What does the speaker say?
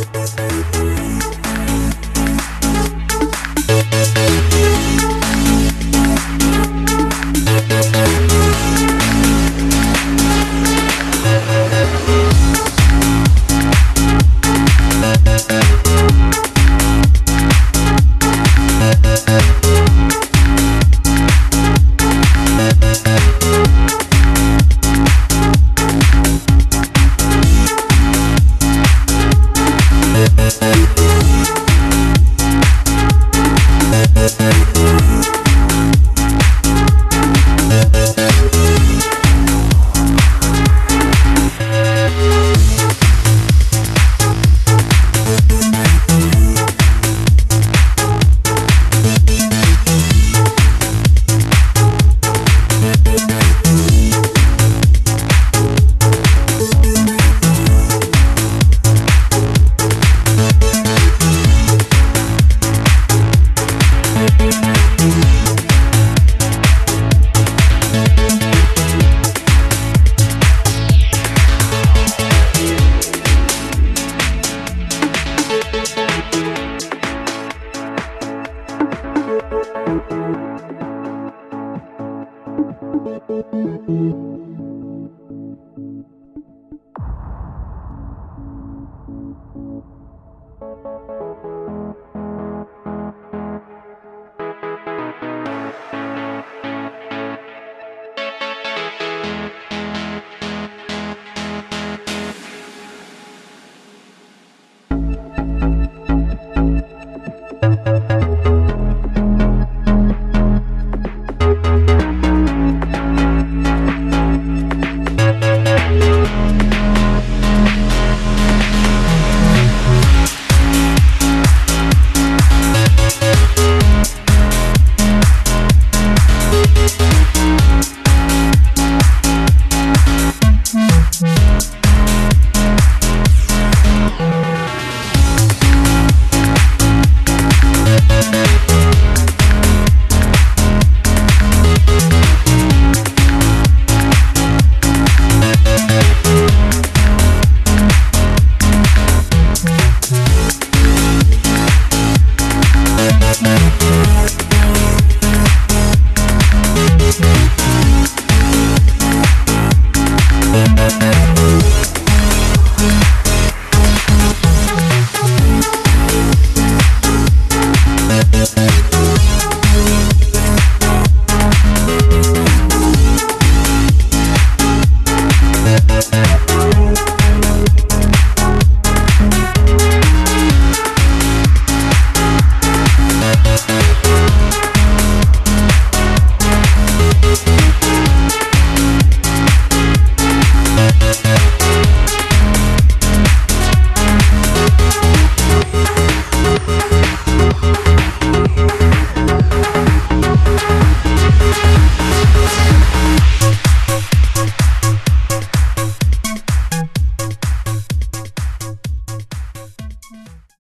Thank Thank